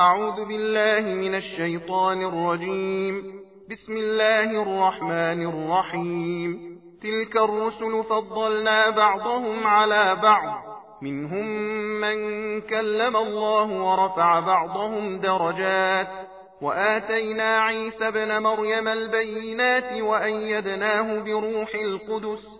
أعوذ بالله من الشيطان الرجيم. بسم الله الرحمن الرحيم. تلك الرسل فضلنا بعضهم على بعض. منهم من كلم الله ورفع بعضهم درجات. وآتينا عيسى بن مريم البينات وأيدناه بروح القدس.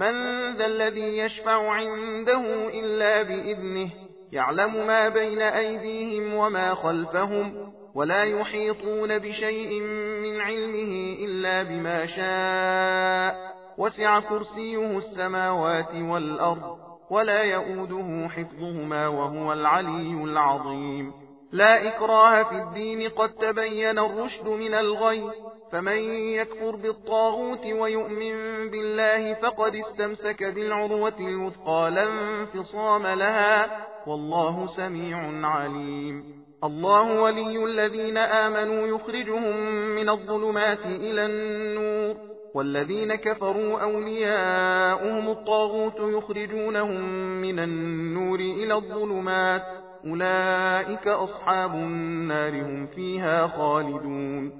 من ذا الذي يشفع عنده إلا بإذنه يعلم ما بين أيديهم وما خلفهم ولا يحيطون بشيء من علمه إلا بما شاء. وسع كرسيه السماوات والأرض ولا يؤوده حفظهما وهو العلي العظيم. لا إكراه في الدين قد تبين الرشد من الغي فمن يكفر بالطاغوت ويؤمن بالله فقد استمسك بالعروة الوثقى لا انفصام لها والله سميع عليم. الله ولي الذين آمنوا يخرجهم من الظلمات إلى النور. والذين كفروا أولياؤهم الطاغوت يخرجونهم من النور إلى الظلمات. أولئك أصحاب النار هم فيها خالدون.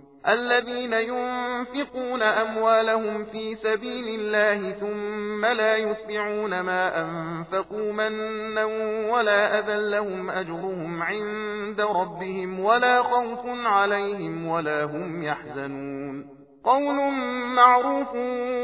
الذين ينفقون أموالهم في سبيل الله ثم لا يتبعون ما أنفقوا منا ولا أذى لهم أجرهم عند ربهم ولا خوف عليهم ولا هم يحزنون. قول معروف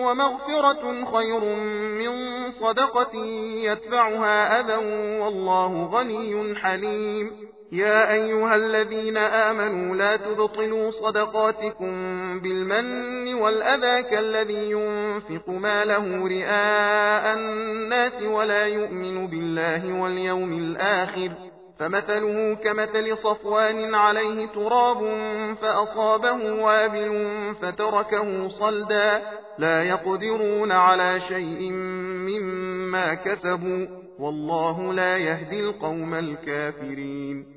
ومغفرة خير من صدقة يتبعها أذى والله غني حليم. يا أيها الذين آمنوا لا تبطلوا صدقاتكم بالمن والأذى كالذي ينفق ما له رئاء الناس ولا يؤمن بالله واليوم الآخر. فمثله كمثل صفوان عليه تراب فأصابه وابل فتركه صلدا. لا يقدرون على شيء مما كسبوا. والله لا يهدي القوم الكافرين.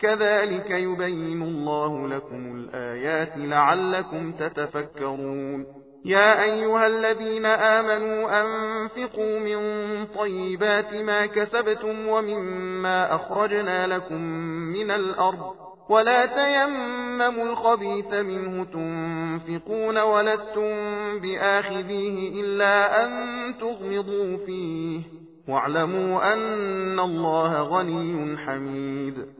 كذلك يبين الله لكم الآيات لعلكم تتفكرون. يا أيها الذين آمنوا أنفقوا من طيبات ما كسبتم ومما أخرجنا لكم من الأرض ولا تيمموا الخبيث منه تنفقون ولستم بآخذيه إلا أن تغمضوا فيه. واعلموا أن الله غني حميد.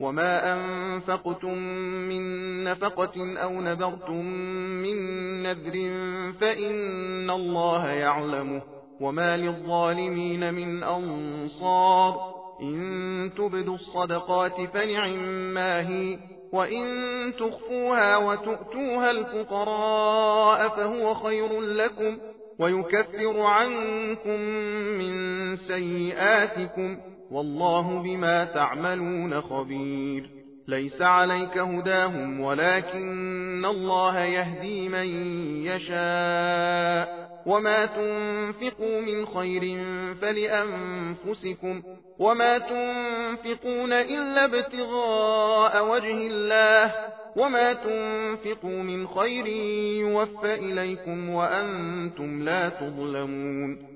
وما أنفقتم من نفقة أو نذرتم من نذر فإن الله يعلمه وما للظالمين من أنصار إن تبدوا الصدقات فنعم ما هي وإن تخفوها وتؤتوها الفقراء فهو خير لكم ويكفر عنكم من سيئاتكم والله بما تعملون خبير. ليس عليك هداهم ولكن الله يهدي من يشاء. وما تنفقوا من خير فلأنفسكم. وما تنفقون إلا ابتغاء وجه الله. وما تنفقوا من خير يوفى إليكم وأنتم لا تظلمون.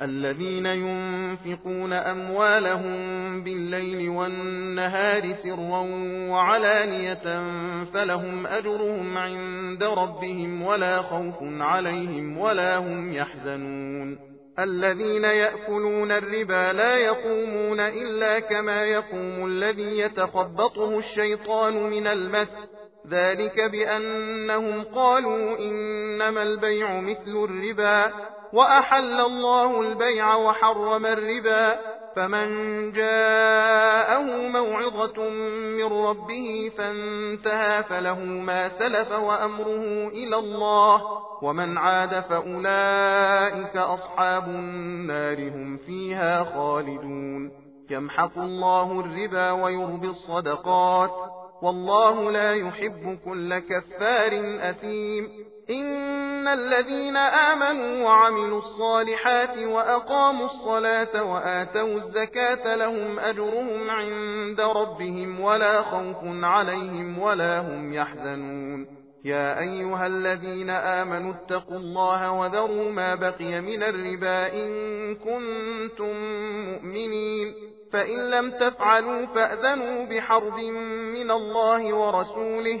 الذين ينفقون أموالهم بالليل والنهار سرا وعلانية فلهم أجرهم عند ربهم ولا خوف عليهم ولا هم يحزنون. الذين يأكلون الربا لا يقومون إلا كما يقوم الذي يتخبطه الشيطان من المس. ذلك بأنهم قالوا إنما البيع مثل الربا. وأحل الله البيع وحرم الربا فمن جاءه موعظة من ربه فانتهى فله ما سلف وأمره إلى الله ومن عاد فأولئك أصحاب النار هم فيها خالدون. يمحق الله الربا ويربي الصدقات والله لا يحب كل كفار أثيم. إن الذين آمنوا وعملوا الصالحات وأقاموا الصلاة وآتوا الزكاة لهم أجرهم عند ربهم ولا خوف عليهم ولا هم يحزنون يا أيها الذين آمنوا اتقوا الله وذروا ما بقي من الربا إن كنتم مؤمنين فإن لم تفعلوا فأذنوا بحرب من الله ورسوله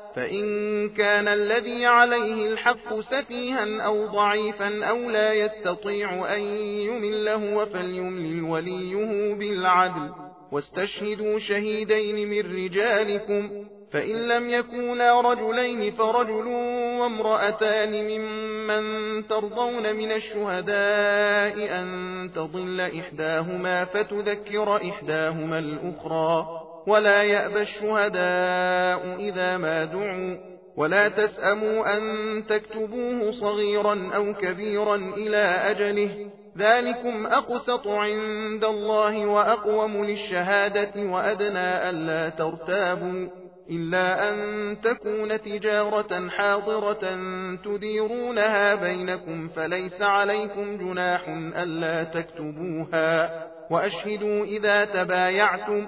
فإن كان الذي عليه الحق سفيها أو ضعيفا أو لا يستطيع أن يمله فليملل وليه بالعدل. واستشهدوا شهيدين من رجالكم. فإن لم يكونا رجلين فرجل وامرأتان ممن ترضون من الشهداء أن تضل إحداهما فتذكر إحداهما الأخرى. ولا يأبى الشهداء إذا ما دعوا. ولا تسأموا أن تكتبوه صغيرا أو كبيرا إلى أجله. ذلكم أقسط عند الله وأقوم للشهادة وأدنى ألا ترتابوا. إلا أن تكون تجارة حاضرة تديرونها بينكم فليس عليكم جناح ألا تكتبوها. وأشهدوا إذا تبايعتم.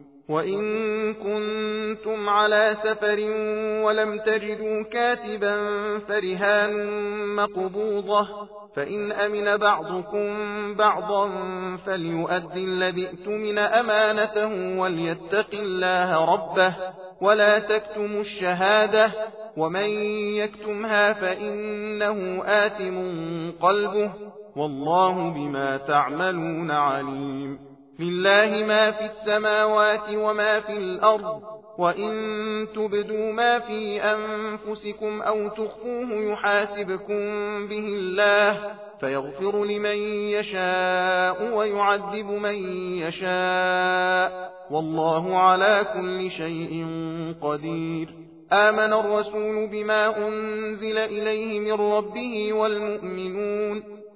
وإن كنتم على سفر ولم تجدوا كاتبا فرهان مقبوضة فإن أمن بعضكم بعضا فليؤد الذي ائتمن أمانته وليتق الله ربه ولا تكتموا الشهادة ومن يكتمها فإنه آثم قلبه والله بما تعملون عليم لله ما في السماوات وما في الأرض وإن تبدوا ما في أنفسكم أو تخفوه يحاسبكم به الله فيغفر لمن يشاء ويعذب من يشاء والله على كل شيء قدير. آمن الرسول بما أنزل إليه من ربه والمؤمنون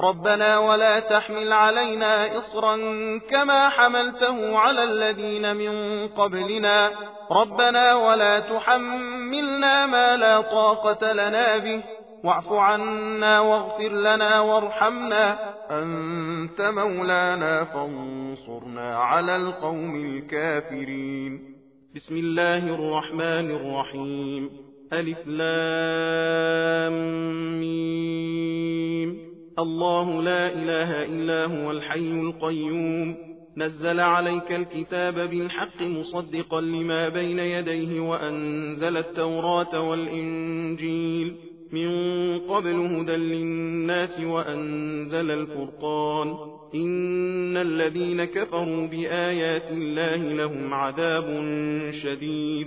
ربنا ولا تحمل علينا إصرا كما حملته على الذين من قبلنا ربنا ولا تحملنا ما لا طاقة لنا به واعف عنا واغفر لنا وارحمنا أنت مولانا فانصرنا على القوم الكافرين. بسم الله الرحمن الرحيم. ألف لام ميم الله لا إله إلا هو الحي القيوم. نزل عليك الكتاب بالحق مصدقا لما بين يديه وأنزل التوراة والإنجيل. من قبل هدى للناس وأنزل الفرقان. إن الذين كفروا بآيات الله لهم عذاب شديد.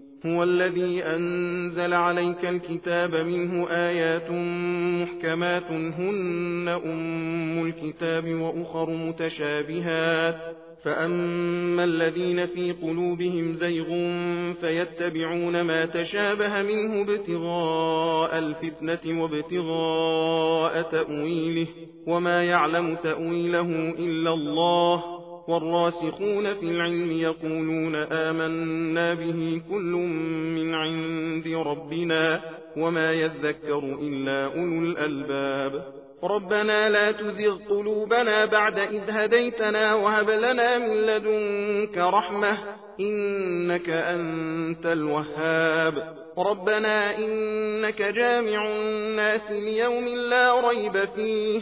هو الذي أنزل عليك الكتاب منه آيات محكمات هن أم الكتاب وأخر متشابهات. فأما الذين في قلوبهم زيغ فيتبعون ما تشابه منه ابتغاء الفتنة وابتغاء تأويله وما يعلم تأويله إلا الله. والراسخون في العلم يقولون آمنا به كل من عند ربنا وما يذكر إلا أولو الألباب. ربنا لا تزغ قلوبنا بعد إذ هديتنا وهب لنا من لدنك رحمة إنك أنت الوهاب. ربنا إنك جامع الناس ليوم لا ريب فيه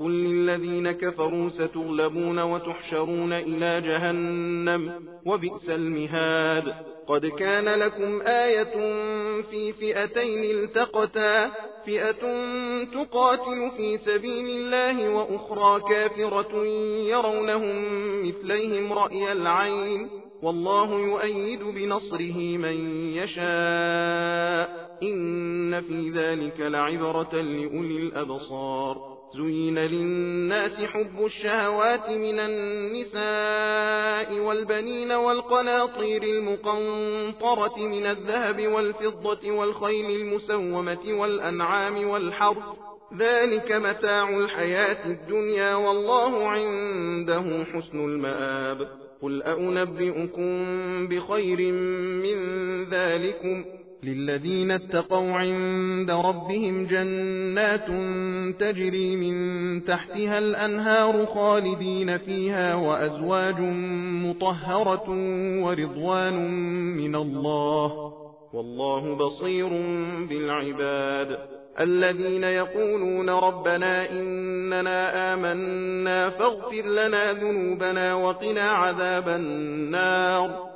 قل للذين كفروا ستغلبون وتحشرون إلى جهنم وبئس المهاد. قد كان لكم آية في فئتين التقتا. فئة تقاتل في سبيل الله وأخرى كافرة يرونهم مثليهم رأي العين. والله يؤيد بنصره من يشاء. إن في ذلك لعبرة لأولي الأبصار. زين للناس حب الشهوات من النساء والبنين والقناطير المقنطرة من الذهب والفضة والخيل المسومة والأنعام والحرث ذلك متاع الحياة الدنيا والله عنده حسن المآب قل أنبئكم بخير من ذلكم للذين اتقوا عند ربهم جنات تجري من تحتها الأنهار خالدين فيها وأزواج مطهرة ورضوان من الله والله بصير بالعباد الذين يقولون ربنا إننا آمنا فاغفر لنا ذنوبنا وقنا عذاب النار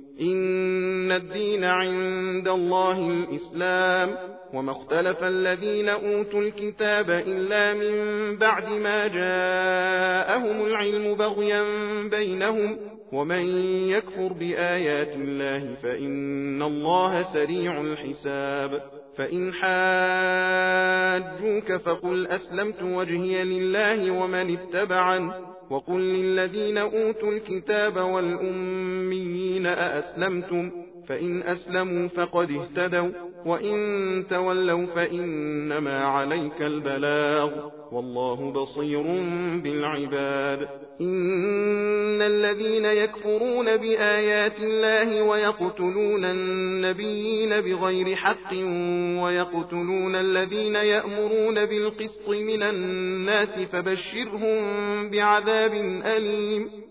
إن الدين عند الله الإسلام وما اختلف الذين أوتوا الكتاب إلا من بعد ما جاءهم العلم بغيا بينهم ومن يكفر بآيات الله فإن الله سريع الحساب فإن حاجوك فقل أسلمت وجهي لله ومن اتبعن وقل للذين أوتوا الكتاب والأميين أأسلمتم فإن أسلموا فقد اهتدوا وإن تولوا فإنما عليك البلاغ. والله بصير بالعباد. إن الذين يكفرون بآيات الله ويقتلون النبيين بغير حق ويقتلون الذين يأمرون بالقسط من الناس فبشرهم بعذاب أليم.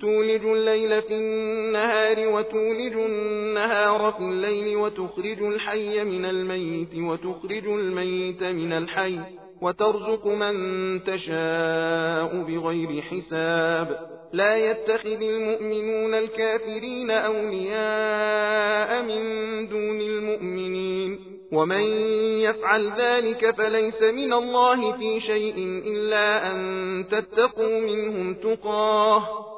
تولج الليل في النهار وتولج النهار في الليل وتخرج الحي من الميت وتخرج الميت من الحي وترزق من تشاء بغير حساب. لا يتخذ المؤمنون الكافرين أولياء من دون المؤمنين. ومن يفعل ذلك فليس من الله في شيء إلا أن تتقوا منهم تقاه.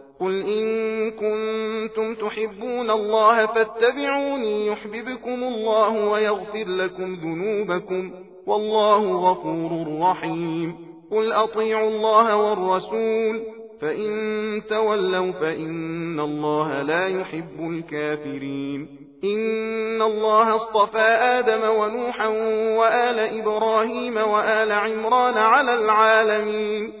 قل إن كنتم تحبون الله فاتبعوني يحببكم الله ويغفر لكم ذنوبكم والله غفور رحيم. قل أطيعوا الله والرسول فإن تولوا فإن الله لا يحب الكافرين. إن الله اصطفى آدم ونوحا وآل إبراهيم وآل عمران على العالمين.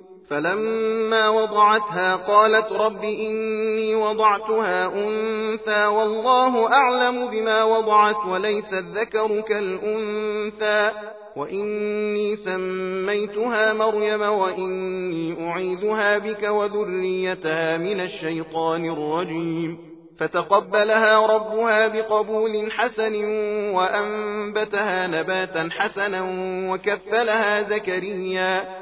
فلما وضعتها قالت رب إني وضعتها أنثى والله أعلم بما وضعت وليس الذكر كالأنثى وإني سميتها مريم وإني أعيذها بك وذريتها من الشيطان الرجيم فتقبلها ربها بقبول حسن وأنبتها نباتا حسنا وكفلها زكريا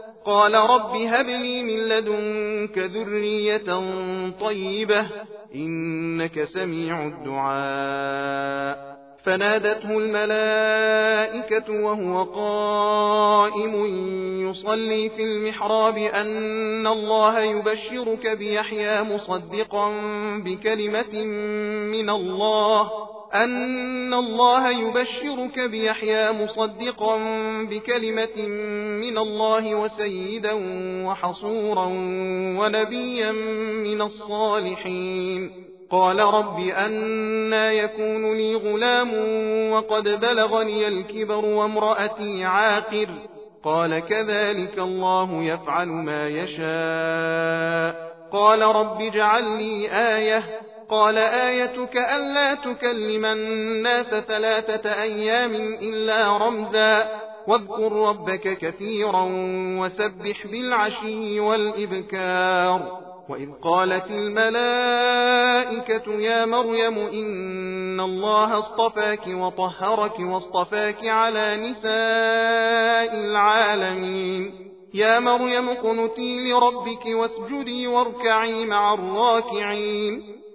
قال رب هب لي من لدنك ذرية طيبة إنك سميع الدعاء. فنادته الملائكة وهو قائم يصلي في المحراب أن الله يبشرك بيحيى مصدقا بكلمة من الله. أن الله يبشرك بيحيى مصدقا بكلمة من الله وسيدا وحصورا ونبيا من الصالحين. قال رب أنا يكون لي غلام وقد بلغني الكبر وامرأتي عاقر. قال كذلك الله يفعل ما يشاء. قال رب اجعل لي آية قال آيتك ألا تكلم الناس ثلاثة أيام إلا رمزا. واذكر ربك كثيرا وسبح بالعشي والإبكار. وإذ قالت الملائكة يا مريم إن الله اصطفاك وطهرك واصطفاك على نساء العالمين. يا مريم قنتي لربك واسجدي واركعي مع الراكعين.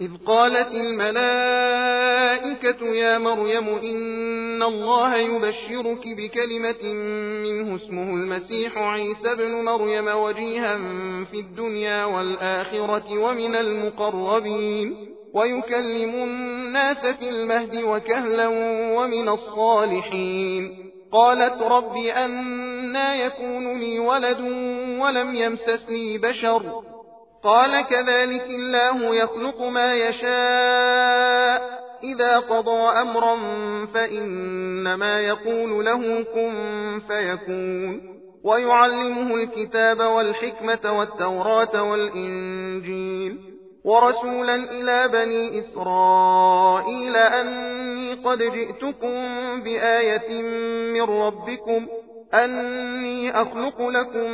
إذ قالت الملائكة يا مريم إن الله يبشرك بكلمة منه اسمه المسيح عيسى بن مريم وجيها في الدنيا والآخرة ومن المقربين ويكلم الناس في المهد وكهلا ومن الصالحين قالت رب أنا يكون لي ولد ولم يمسسني بشر قال كذلك الله يخلق ما يشاء. إذا قضى أمرا فإنما يقول له كن فيكون. ويعلمه الكتاب والحكمة والتوراة والإنجيل. ورسولا إلى بني إسرائيل أني قد جئتكم بآية من ربكم. أني أخلق لكم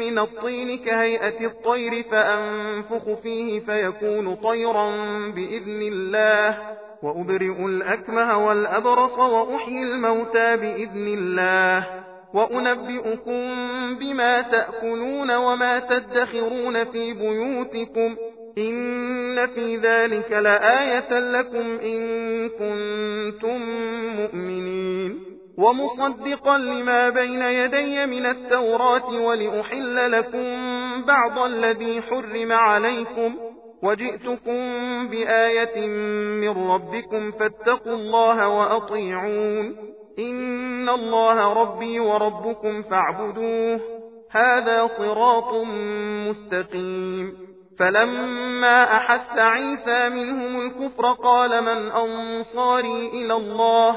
من الطين كهيئة الطير فأنفخ فيه فيكون طيرا بإذن الله وأبرئ الأكمه والأبرص وأحيي الموتى بإذن الله وأنبئكم بما تأكلون وما تدخرون في بيوتكم إن في ذلك لآية لكم إن كنتم مؤمنين. ومصدقا لما بين يدي من التوراة ولأحل لكم بعض الذي حرم عليكم وجئتكم بآية من ربكم فاتقوا الله وأطيعون إن الله ربي وربكم فاعبدوه هذا صراط مستقيم فلما أحس عيسى منهم الكفر قال من أنصاري إلى الله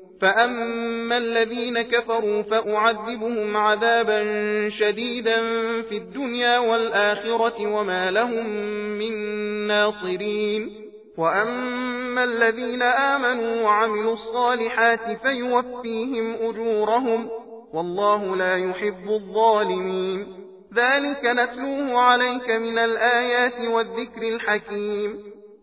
فأما الذين كفروا فأعذبهم عذابا شديدا في الدنيا والآخرة وما لهم من ناصرين وأما الذين آمنوا وعملوا الصالحات فيوفيهم أجورهم والله لا يحب الظالمين ذلك نتلوه عليك من الآيات والذكر الحكيم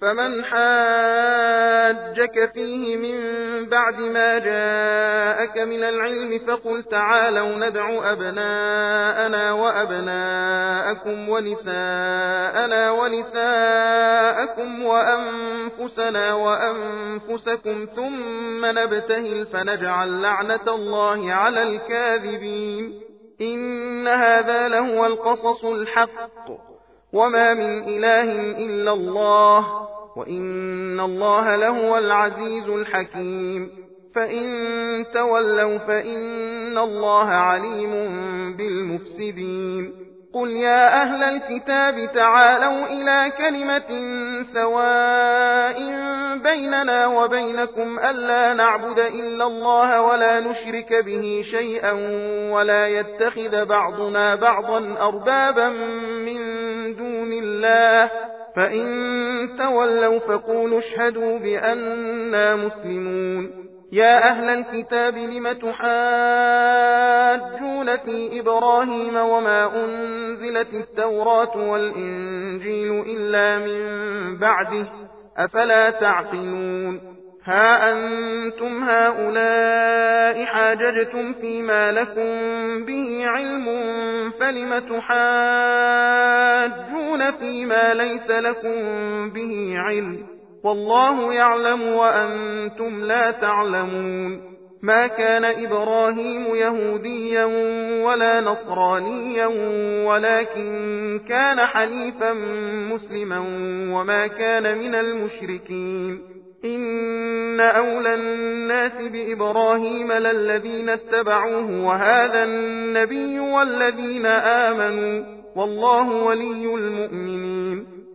فمن حاجك فيه من بعد ما جاءك من العلم فقل تعالوا ندع أبناءنا وأبناءكم ونساءنا ونساءكم وأنفسنا وأنفسكم ثم نبتهل فنجعل لعنة الله على الكاذبين إن هذا لهو القصص الحق وما من إله إلا الله وإن الله لهو العزيز الحكيم فإن تولوا فإن الله عليم بالمفسدين قل يا أهل الكتاب تعالوا إلى كلمة سواء بيننا وبينكم ألا نعبد إلا الله ولا نشرك به شيئا ولا يتخذ بعضنا بعضا أربابا من دون الله فإن تولوا فقولوا اشهدوا بأننا مسلمون يا أهل الكتاب لم تحاجون في إبراهيم وما أنزلت التوراة والإنجيل إلا من بعده؟ أفلا تعقلون؟ ها أنتم هؤلاء حاججتم فيما لكم به علم فلم تحاجون فيما ليس لكم به علم؟ والله يعلم وأنتم لا تعلمون. ما كان إبراهيم يهوديا ولا نصرانيا ولكن كان حنيفا مسلما وما كان من المشركين. إن أولى الناس بإبراهيم للذين اتبعوه وهذا النبي والذين آمنوا والله ولي المؤمنين.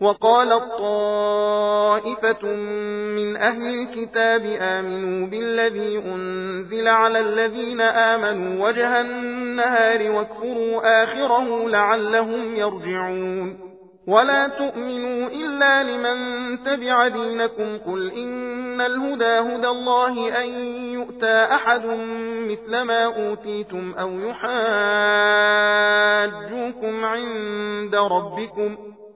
وقال طائفة من أهل الكتاب آمنوا بالذي أنزل على الذين آمنوا وجه النهار واكفروا آخره لعلهم يرجعون. ولا تؤمنوا إلا لمن تبع دينكم. قل إن الهدى هدى الله أن يؤتى أحد مثل ما أوتيتم أو يحاجوكم عند ربكم.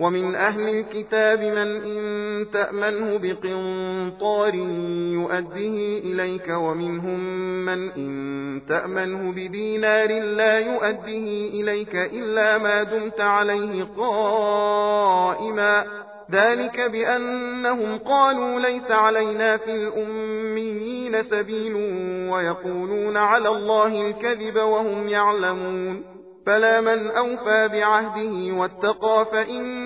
ومن أهل الكتاب من إن تأمنه بقنطار يؤديه إليك ومنهم من إن تأمنه بدينار لا يؤديه إليك إلا ما دمت عليه قائما ذلك بأنهم قالوا ليس علينا في الأميين سبيل ويقولون على الله الكذب وهم يعلمون فلا من أوفى بعهده واتقى فإن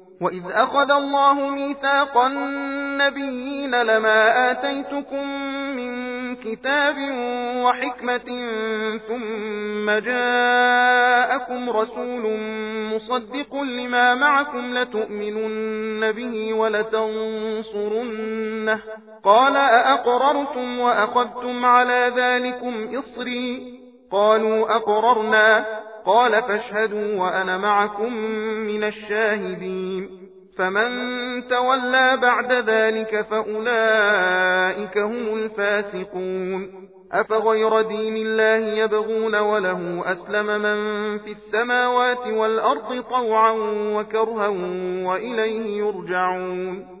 وإذ أخذ الله ميثاق النبيين لما آتيتكم من كتاب وحكمة ثم جاءكم رسول مصدق لما معكم لتؤمنن به ولتنصرنه قال أأقررتم وأخذتم على ذلكم إصري قالوا أقررنا. قال فاشهدوا وأنا معكم من الشاهدين. فمن تولى بعد ذلك فأولئك هم الفاسقون. أفغير دين الله يبغون وله أسلم من في السماوات والأرض طوعا وكرها وإليه يرجعون.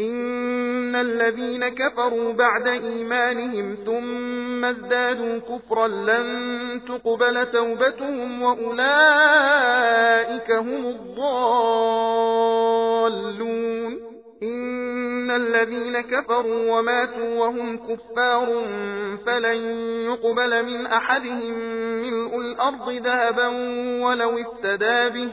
إن الذين كفروا بعد إيمانهم ثم ازدادوا كفرا لن تقبل توبتهم وأولئك هم الضالون إن الذين كفروا وماتوا وهم كفار فلن يقبل من أحدهم ملء الأرض ذهبا ولو افتدى به